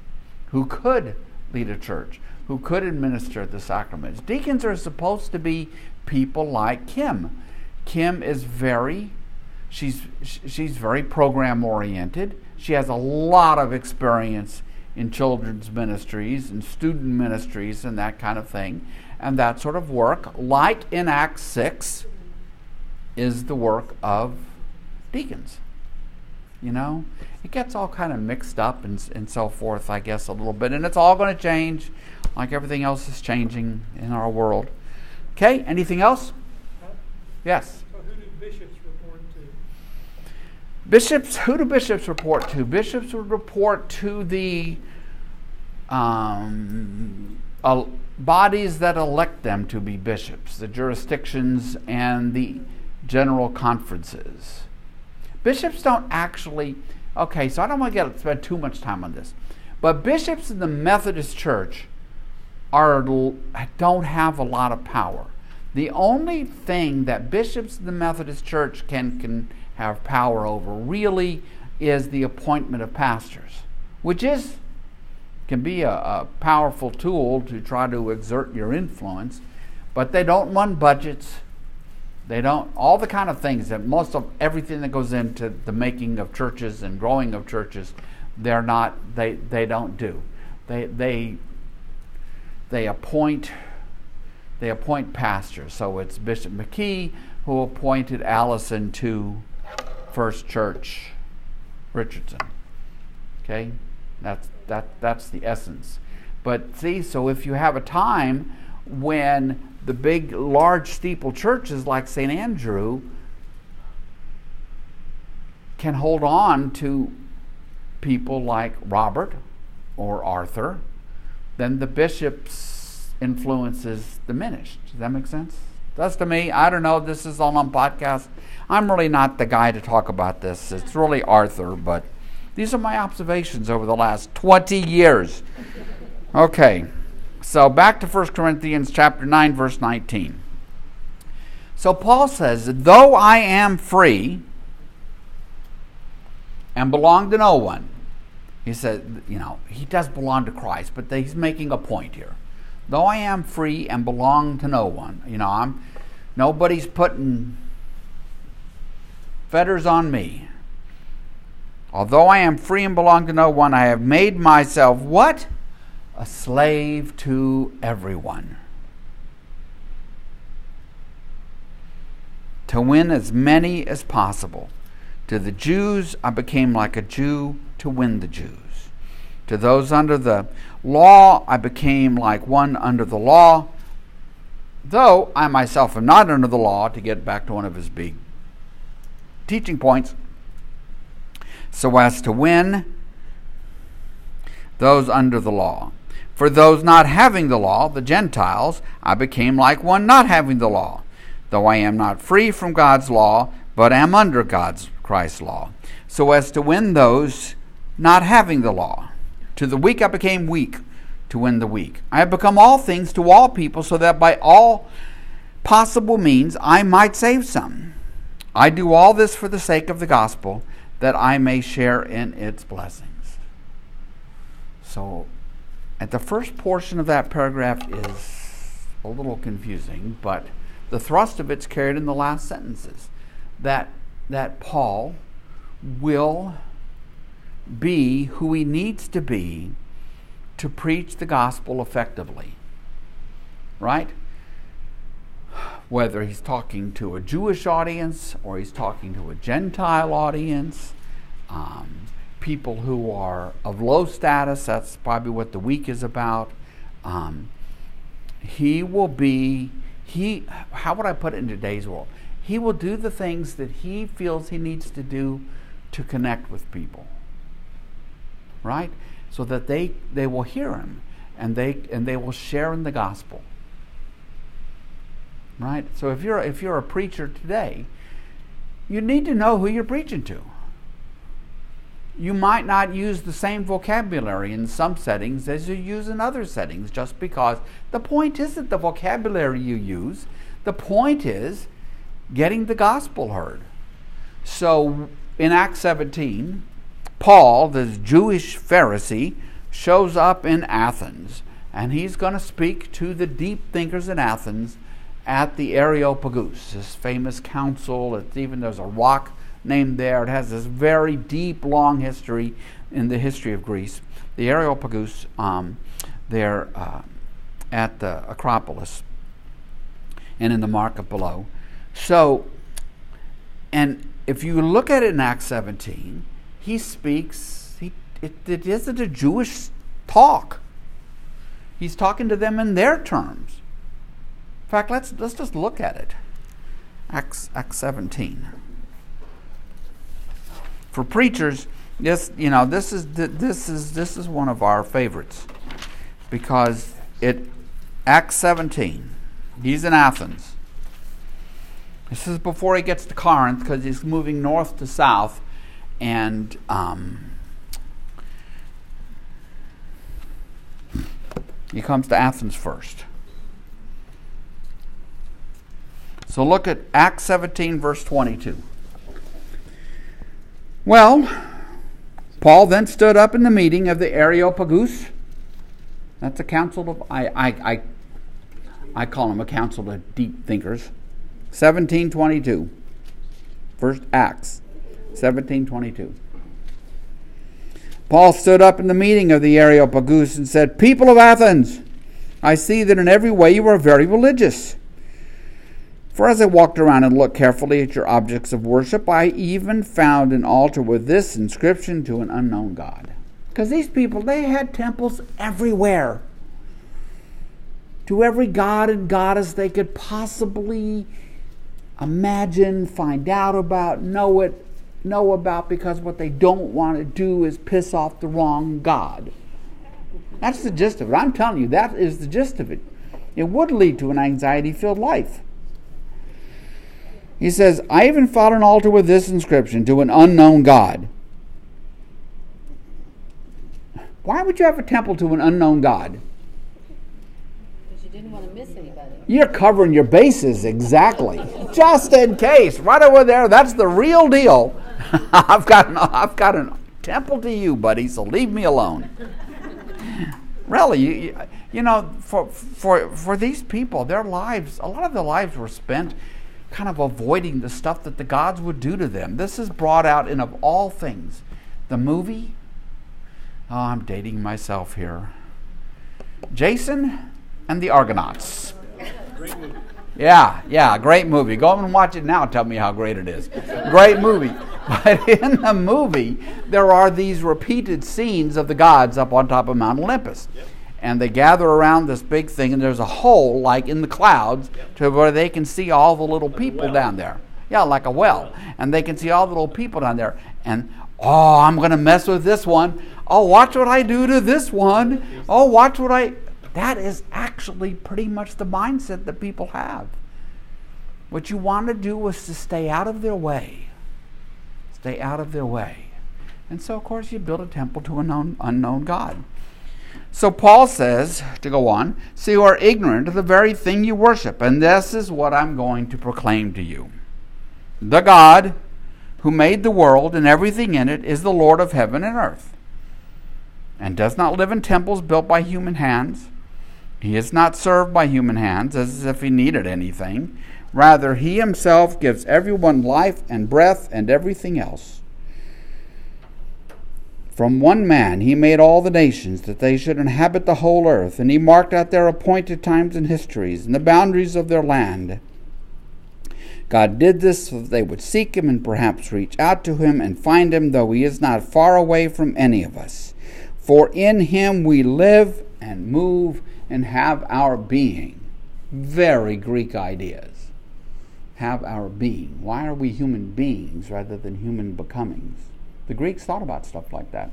who could lead a church, who could administer the sacraments. Deacons are supposed to be people like Kim. Kim is very she's she's very program oriented. She has a lot of experience in children's ministries and student ministries and that kind of thing. And that sort of work, like in Acts 6, is the work of deacons. You know, it gets all kind of mixed up and, and so forth, I guess, a little bit. And it's all going to change, like everything else is changing in our world. Okay, anything else? Yes. So who do bishops report to? Bishops, who do bishops report to? Bishops would report to the um, uh, bodies that elect them to be bishops, the jurisdictions and the general conferences. Bishops don't actually, okay, so I don't want to get spend too much time on this, but bishops in the Methodist Church are don't have a lot of power. The only thing that bishops in the Methodist Church can can have power over really is the appointment of pastors, which is can be a, a powerful tool to try to exert your influence, but they don't run budgets. They don't all the kind of things that most of everything that goes into the making of churches and growing of churches, they're not they they don't do. They they they appoint they appoint pastors. So it's Bishop McKee who appointed Allison to First Church Richardson. Okay? That's that that's the essence. But see, so if you have a time when the big large steeple churches like St. Andrew can hold on to people like Robert or Arthur, then the bishop's influence is diminished. Does that make sense? That's to me. I don't know. This is all on podcast. I'm really not the guy to talk about this. It's really Arthur, but these are my observations over the last 20 years. Okay. So back to 1 Corinthians chapter 9 verse 19. So Paul says, "Though I am free and belong to no one." He said, you know, he does belong to Christ, but he's making a point here. Though I am free and belong to no one, you know, I'm nobody's putting fetters on me. Although I am free and belong to no one, I have made myself what? A slave to everyone. To win as many as possible. To the Jews, I became like a Jew to win the Jews. To those under the law, I became like one under the law, though I myself am not under the law, to get back to one of his big teaching points, so as to win those under the law. For those not having the law, the Gentiles, I became like one not having the law, though I am not free from God's law, but am under God's Christ's law, so as to win those not having the law. To the weak I became weak to win the weak. I have become all things to all people, so that by all possible means I might save some. I do all this for the sake of the gospel, that I may share in its blessings. So, at the first portion of that paragraph is a little confusing, but the thrust of it's carried in the last sentences. That that Paul will be who he needs to be to preach the gospel effectively. Right? Whether he's talking to a Jewish audience or he's talking to a Gentile audience, um, people who are of low status, that's probably what the weak is about. Um, he will be, he, how would I put it in today's world? He will do the things that he feels he needs to do to connect with people. Right? So that they, they will hear him and they, and they will share in the gospel. Right? So if you're, if you're a preacher today, you need to know who you're preaching to. You might not use the same vocabulary in some settings as you use in other settings just because the point isn't the vocabulary you use. The point is getting the gospel heard. So in Acts 17, Paul, this Jewish Pharisee, shows up in Athens and he's going to speak to the deep thinkers in Athens at the Areopagus, this famous council. It's even there's a rock named there. It has this very deep, long history in the history of Greece. The Areopagus, um, there uh, at the Acropolis and in the market below. So, and if you look at it in Acts 17, he speaks, he, it, it isn't a Jewish talk. He's talking to them in their terms. In fact, let's, let's just look at it. Acts, Acts 17. For preachers, this you know this is this is this is one of our favorites because it Acts 17. He's in Athens. This is before he gets to Corinth because he's moving north to south, and um, he comes to Athens first. So look at Acts 17, verse 22. Well, Paul then stood up in the meeting of the Areopagus. That's a council of, I, I, I, I call them a council of deep thinkers. 1722. First Acts 1722. Paul stood up in the meeting of the Areopagus and said, People of Athens, I see that in every way you are very religious. For as I walked around and looked carefully at your objects of worship, I even found an altar with this inscription to an unknown God. Because these people, they had temples everywhere. To every god and goddess they could possibly imagine, find out about, know it, know about, because what they don't want to do is piss off the wrong God. That's the gist of it. I'm telling you, that is the gist of it. It would lead to an anxiety filled life. He says, I even found an altar with this inscription to an unknown God. Why would you have a temple to an unknown God? Because you didn't want to miss anybody. You're covering your bases, exactly. Just in case. Right over there, that's the real deal. I've got an, I've got a temple to you, buddy, so leave me alone. really, you, you know, for, for, for these people, their lives, a lot of their lives were spent kind of avoiding the stuff that the gods would do to them. This is brought out in, of all things, the movie. Oh, I'm dating myself here. Jason and the Argonauts. Yeah, yeah, great movie. Go and watch it now. Tell me how great it is. Great movie. But in the movie, there are these repeated scenes of the gods up on top of Mount Olympus. Yep and they gather around this big thing, and there's a hole like in the clouds yep. to where they can see all the little like people well. down there. Yeah, like a well, and they can see all the little people down there. And oh, I'm going to mess with this one. Oh, watch what I do to this one. Oh, watch what I. That is actually pretty much the mindset that people have. What you want to do is to stay out of their way. Stay out of their way. And so, of course, you build a temple to an unknown, unknown God. So Paul says, to go on, so you are ignorant of the very thing you worship, and this is what I'm going to proclaim to you. The God who made the world and everything in it is the Lord of heaven and earth, and does not live in temples built by human hands. He is not served by human hands as if he needed anything. Rather, he himself gives everyone life and breath and everything else. From one man he made all the nations that they should inhabit the whole earth, and he marked out their appointed times and histories and the boundaries of their land. God did this so that they would seek him and perhaps reach out to him and find him, though he is not far away from any of us. For in him we live and move and have our being. Very Greek ideas. Have our being. Why are we human beings rather than human becomings? The Greeks thought about stuff like that,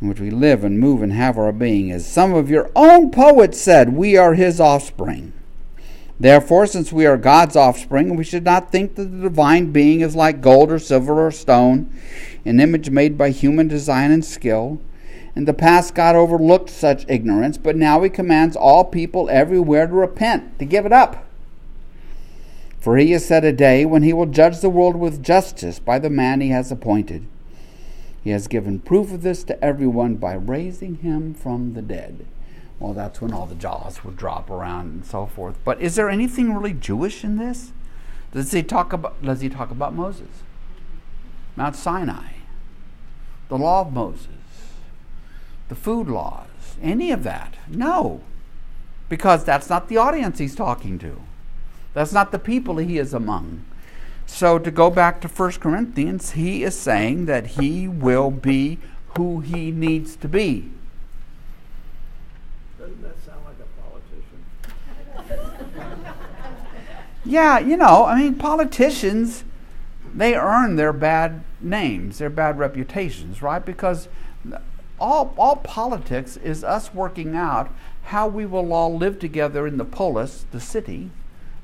in which we live and move and have our being. As some of your own poets said, we are his offspring. Therefore, since we are God's offspring, we should not think that the divine being is like gold or silver or stone, an image made by human design and skill. In the past, God overlooked such ignorance, but now He commands all people everywhere to repent, to give it up. For he has set a day when he will judge the world with justice by the man he has appointed. He has given proof of this to everyone by raising him from the dead. Well, that's when all the jaws would drop around and so forth. But is there anything really Jewish in this? Does he talk about does he talk about Moses? Mount Sinai, the law of Moses, the food laws, any of that? No. Because that's not the audience he's talking to. That's not the people he is among. So to go back to 1 Corinthians, he is saying that he will be who he needs to be. Doesn't that sound like a politician? Yeah, you know, I mean, politicians, they earn their bad names, their bad reputations, right? Because all, all politics is us working out how we will all live together in the polis, the city,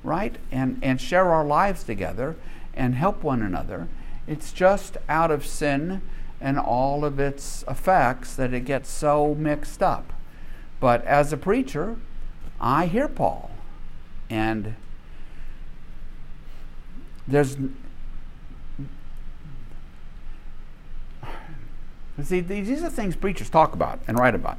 right? And, and share our lives together and help one another. It's just out of sin and all of its effects that it gets so mixed up. But as a preacher, I hear Paul. And there's. See, these are things preachers talk about and write about.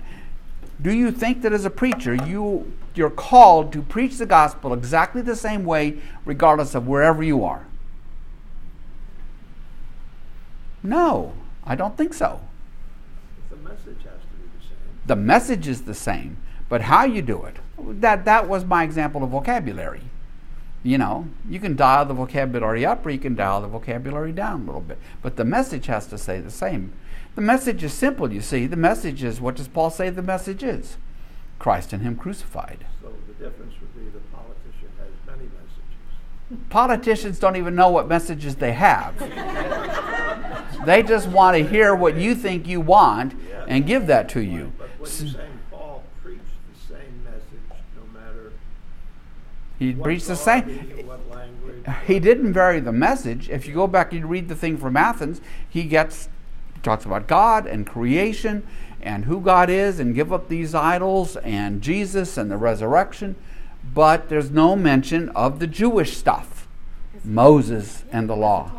Do you think that as a preacher you you're called to preach the gospel exactly the same way regardless of wherever you are? No, I don't think so. The message has to be the same. The message is the same, but how you do it. That that was my example of vocabulary. You know, you can dial the vocabulary up or you can dial the vocabulary down a little bit, but the message has to stay the same. The message is simple, you see. The message is what does Paul say the message is? Christ and Him crucified. So the difference would be the politician has many messages. Politicians don't even know what messages they have. they just want to hear what you think you want and give that to you. But what you're saying, Paul preached the same message no matter He preached the same. or what language. He didn't vary the message. If you go back and read the thing from Athens, he gets he talks about God and creation and who God is and give up these idols and Jesus and the resurrection, but there's no mention of the Jewish stuff. Moses and the law.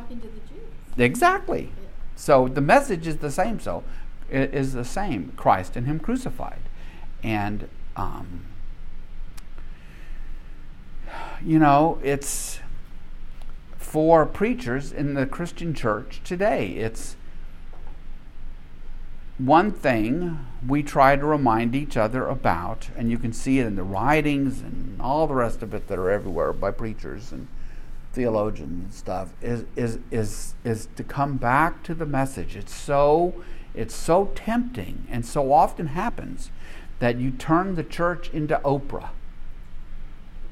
Exactly. So the message is the same. So it is the same. Christ and Him crucified, and um, you know it's for preachers in the Christian church today. It's one thing we try to remind each other about, and you can see it in the writings and all the rest of it that are everywhere by preachers and theologians and stuff, is is is is to come back to the message. It's so it's so tempting and so often happens that you turn the church into Oprah.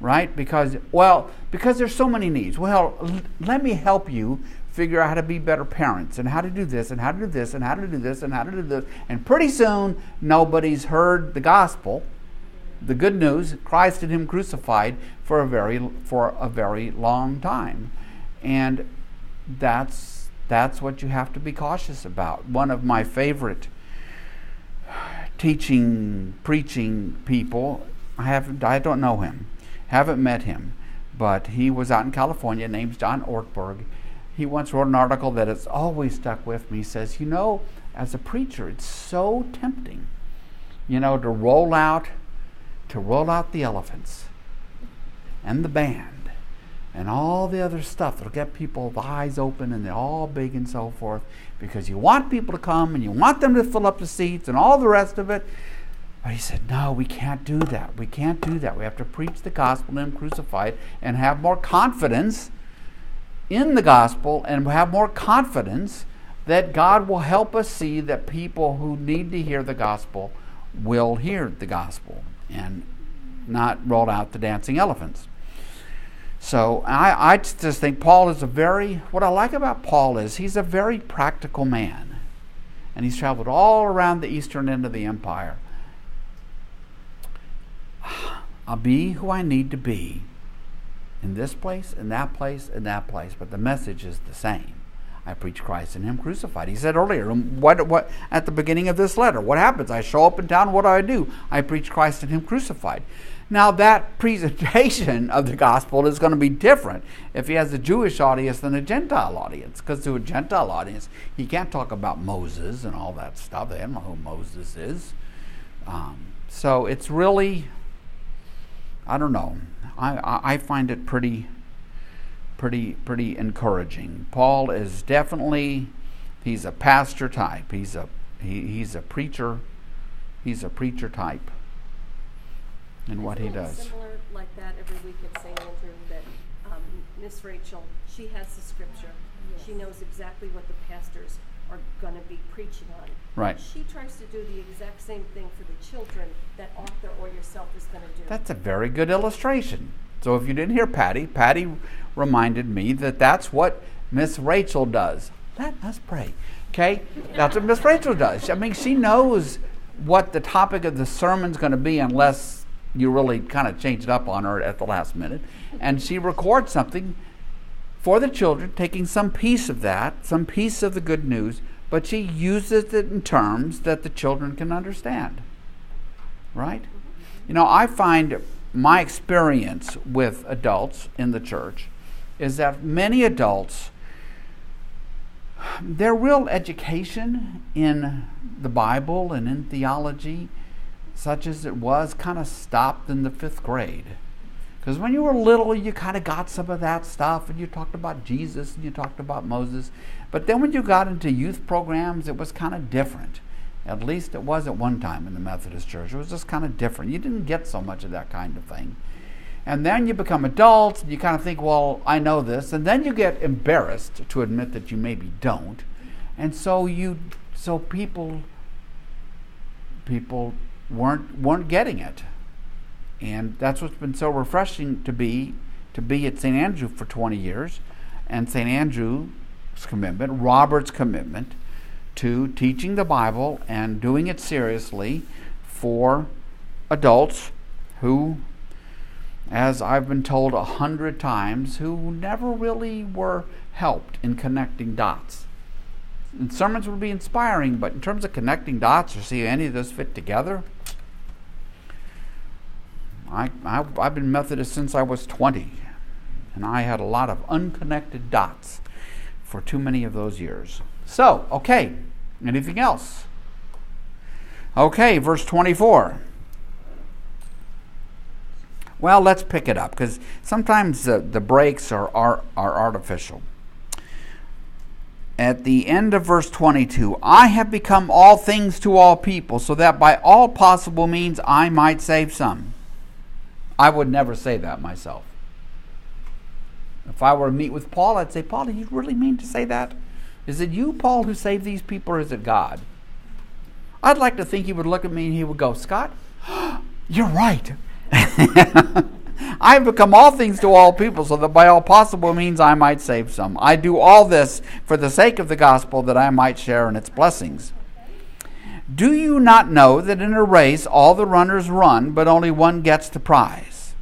Right? Because well, because there's so many needs. Well, l- let me help you figure out how to be better parents and how to do this and how to do this and how to do this and how to do this. And pretty soon, nobody's heard the gospel, the good news, Christ and Him crucified for a very for a very long time, and that's that's what you have to be cautious about. One of my favorite teaching preaching people, I haven't, I don't know him, haven't met him, but he was out in California. Name's John Ortberg he once wrote an article that has always stuck with me. He says, You know, as a preacher, it's so tempting, you know, to roll out, to roll out the elephants and the band and all the other stuff that'll get people the eyes open and they're all big and so forth because you want people to come and you want them to fill up the seats and all the rest of it. But he said, No, we can't do that. We can't do that. We have to preach the gospel and Him crucified and have more confidence in the gospel and have more confidence that God will help us see that people who need to hear the gospel will hear the gospel and not roll out the dancing elephants. So I, I just think Paul is a very, what I like about Paul is he's a very practical man. And he's traveled all around the eastern end of the empire. I'll be who I need to be in this place, in that place, in that place, but the message is the same. I preach Christ and Him crucified. He said earlier, what, what, at the beginning of this letter, what happens? I show up in town, what do I do? I preach Christ and Him crucified. Now, that presentation of the gospel is going to be different if he has a Jewish audience than a Gentile audience, because to a Gentile audience, he can't talk about Moses and all that stuff. They don't know who Moses is. Um, so it's really, I don't know. I, I find it pretty, pretty, pretty encouraging. Paul is definitely, he's a pastor type. He's a, he, he's a preacher. He's a preacher type in what he does. Similar like that every week at St. Andrew that um, Miss Rachel, she has the scripture. She knows exactly what the pastors are going to be preaching on. Right. She tries to do the exact same thing for the children that Arthur or yourself is going to do. That's a very good illustration. So if you didn't hear Patty, Patty reminded me that that's what Miss Rachel does. Let us pray. Okay? That's what Miss Rachel does. I mean, she knows what the topic of the sermon's going to be unless you really kind of change it up on her at the last minute. And she records something for the children, taking some piece of that, some piece of the good news, but she uses it in terms that the children can understand. Right? You know, I find my experience with adults in the church is that many adults, their real education in the Bible and in theology, such as it was, kind of stopped in the fifth grade. Because when you were little, you kind of got some of that stuff, and you talked about Jesus and you talked about Moses. But then when you got into youth programs, it was kind of different. At least it was at one time in the Methodist Church. It was just kind of different. You didn't get so much of that kind of thing. And then you become adults, and you kind of think, well, I know this. And then you get embarrassed to admit that you maybe don't. And so you, so people, people weren't weren't getting it. And that's what's been so refreshing to be to be at St. Andrew for 20 years, and St. Andrew's commitment, Robert's commitment to teaching the Bible and doing it seriously for adults who, as I've been told a hundred times, who never really were helped in connecting dots. And sermons would be inspiring, but in terms of connecting dots or see any of those fit together, I, I, I've been Methodist since I was 20, and I had a lot of unconnected dots for too many of those years. So, okay, anything else? Okay, verse 24. Well, let's pick it up because sometimes the, the breaks are, are, are artificial. At the end of verse 22, I have become all things to all people, so that by all possible means I might save some. I would never say that myself. If I were to meet with Paul, I'd say, Paul, do you really mean to say that? Is it you, Paul, who saved these people, or is it God? I'd like to think he would look at me and he would go, Scott, you're right. I have become all things to all people, so that by all possible means I might save some. I do all this for the sake of the gospel, that I might share in its blessings. Do you not know that in a race all the runners run, but only one gets the prize?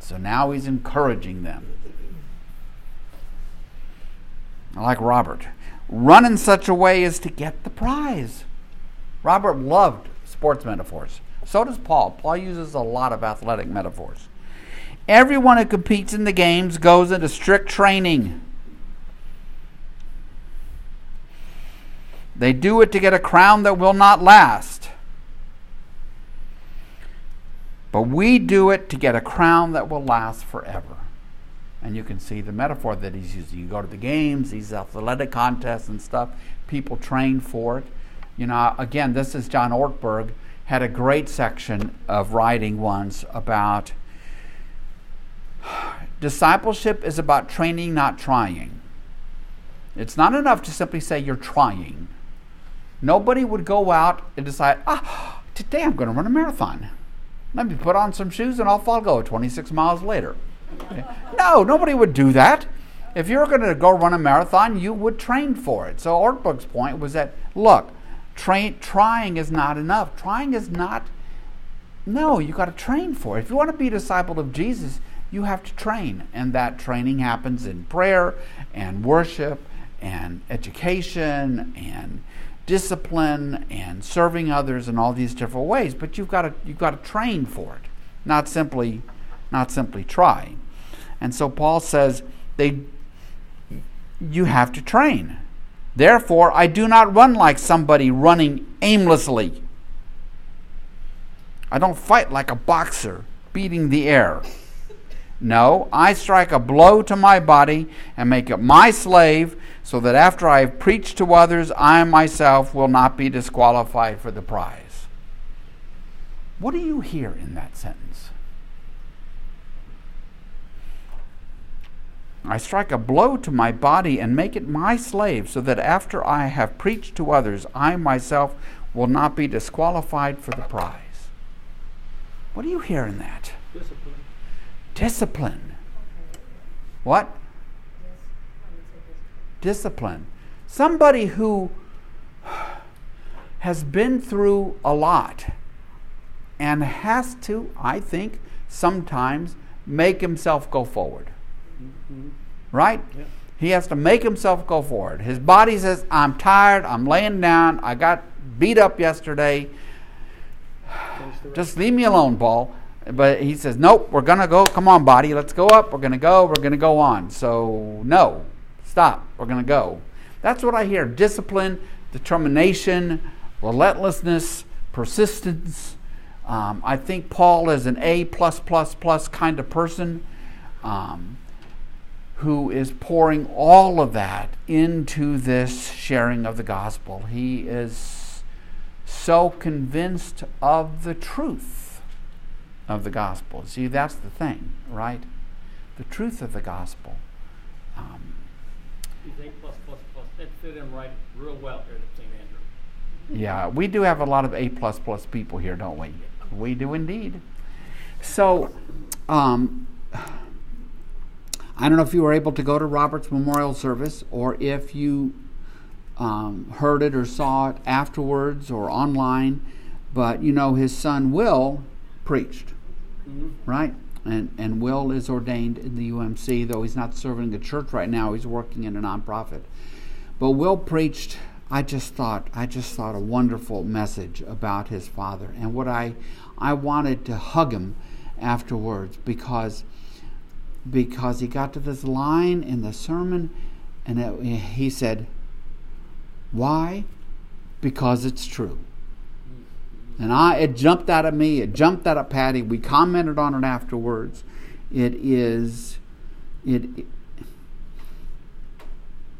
So now he's encouraging them. Like Robert, run in such a way as to get the prize. Robert loved sports metaphors. So does Paul. Paul uses a lot of athletic metaphors. Everyone who competes in the games goes into strict training. They do it to get a crown that will not last. But we do it to get a crown that will last forever. And you can see the metaphor that he's using. You go to the games, these athletic contests and stuff, people train for it. You know, again, this is John Ortberg, had a great section of writing once about discipleship is about training, not trying. It's not enough to simply say you're trying. Nobody would go out and decide, ah, today I'm going to run a marathon. Let me put on some shoes and off I'll go 26 miles later. No, nobody would do that. If you're going to go run a marathon, you would train for it. So Ortberg's point was that, look, train, trying is not enough. Trying is not, no, you got to train for it. If you want to be a disciple of Jesus, you have to train. And that training happens in prayer and worship and education and discipline and serving others in all these different ways. But you've got to you've got to train for it, not simply not simply try. And so Paul says they you have to train. Therefore, I do not run like somebody running aimlessly. I don't fight like a boxer beating the air. No, I strike a blow to my body and make it my slave so that after I have preached to others, I myself will not be disqualified for the prize. What do you hear in that sentence? I strike a blow to my body and make it my slave, so that after I have preached to others, I myself will not be disqualified for the prize. What do you hear in that? Discipline. Discipline. What? discipline. Somebody who has been through a lot and has to, I think, sometimes make himself go forward. Mm-hmm. Right? Yeah. He has to make himself go forward. His body says, I'm tired, I'm laying down, I got beat up yesterday. Just leave me alone, Paul. But he says, Nope, we're going to go. Come on, body, let's go up. We're going to go. We're going to go on. So, no, Stop. We're going to go. That's what I hear discipline, determination, relentlessness, persistence. Um, I think Paul is an A plus plus plus kind of person um, who is pouring all of that into this sharing of the gospel. He is so convinced of the truth of the gospel. See, that's the thing, right? The truth of the gospel. Um, He's A plus plus plus. That fit him right real well here at St. Andrew. Yeah, we do have a lot of A plus plus people here, don't we? We do indeed. So, um, I don't know if you were able to go to Robert's memorial service or if you um, heard it or saw it afterwards or online, but you know his son Will preached, Mm-hmm. right? And and Will is ordained in the UMC, though he's not serving a church right now. He's working in a nonprofit. But Will preached. I just thought I just thought a wonderful message about his father, and what I I wanted to hug him afterwards because because he got to this line in the sermon, and it, he said, "Why? Because it's true." And I, it jumped out of me. It jumped out of Patty. We commented on it afterwards. It is, it, it.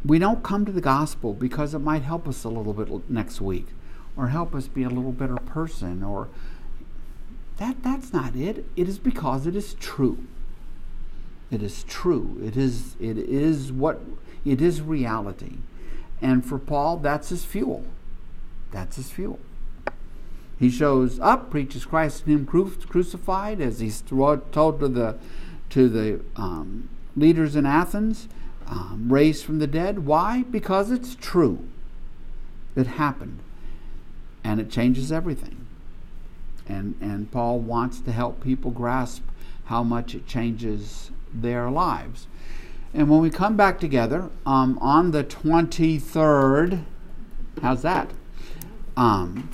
We don't come to the gospel because it might help us a little bit next week, or help us be a little better person, or that. That's not it. It is because it is true. It is true. It is. It is what. It is reality, and for Paul, that's his fuel. That's his fuel. He shows up, preaches Christ and Him cru- crucified, as he's told to the to the um, leaders in Athens, um, raised from the dead. Why? Because it's true. It happened, and it changes everything. And and Paul wants to help people grasp how much it changes their lives. And when we come back together um, on the twenty third, how's that? Um,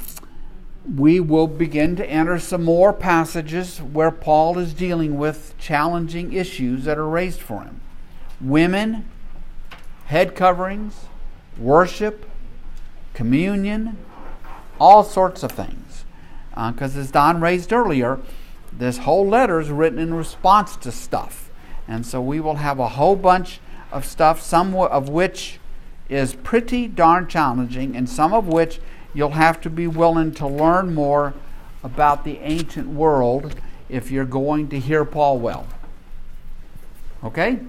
we will begin to enter some more passages where Paul is dealing with challenging issues that are raised for him women, head coverings, worship, communion, all sorts of things. Because uh, as Don raised earlier, this whole letter is written in response to stuff. And so we will have a whole bunch of stuff, some of which is pretty darn challenging, and some of which you'll have to be willing to learn more about the ancient world if you're going to hear Paul well. Okay?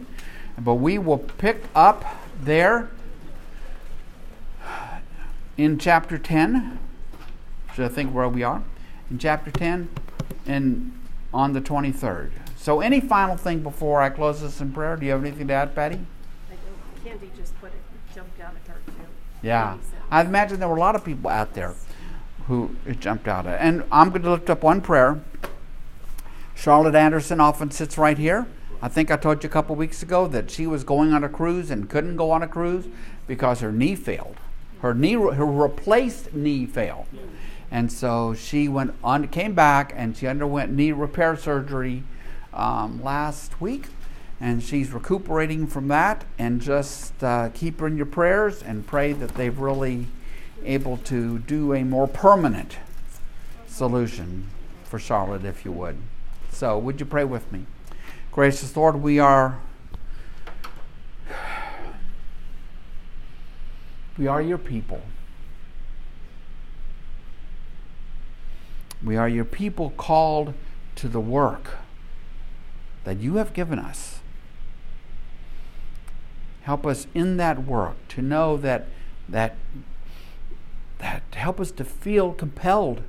But we will pick up there in chapter 10. Should I think where we are? In chapter 10 and on the 23rd. So, any final thing before I close this in prayer? Do you have anything to add, Patty? I don't, oh, Candy just put it, jumped out at her too. Yeah. I imagine there were a lot of people out there who it jumped out at. And I'm going to lift up one prayer. Charlotte Anderson often sits right here. I think I told you a couple weeks ago that she was going on a cruise and couldn't go on a cruise because her knee failed. Her knee, her replaced knee failed, and so she went on, came back, and she underwent knee repair surgery um, last week, and she's recuperating from that. And just uh, keep her in your prayers and pray that they've really able to do a more permanent solution for Charlotte, if you would. So, would you pray with me? Gracious Lord, we are we are your people. We are your people called to the work that you have given us. Help us in that work to know that that that help us to feel compelled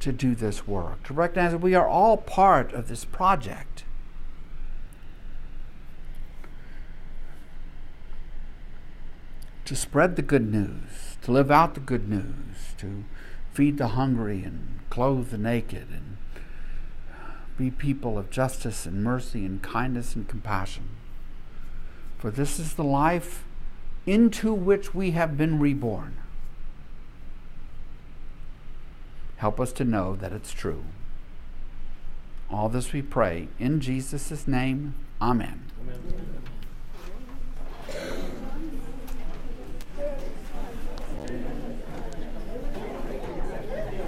to do this work, to recognize that we are all part of this project. To spread the good news, to live out the good news, to feed the hungry and clothe the naked, and be people of justice and mercy and kindness and compassion. For this is the life into which we have been reborn. Help us to know that it's true. All this we pray in Jesus' name. Amen. Amen.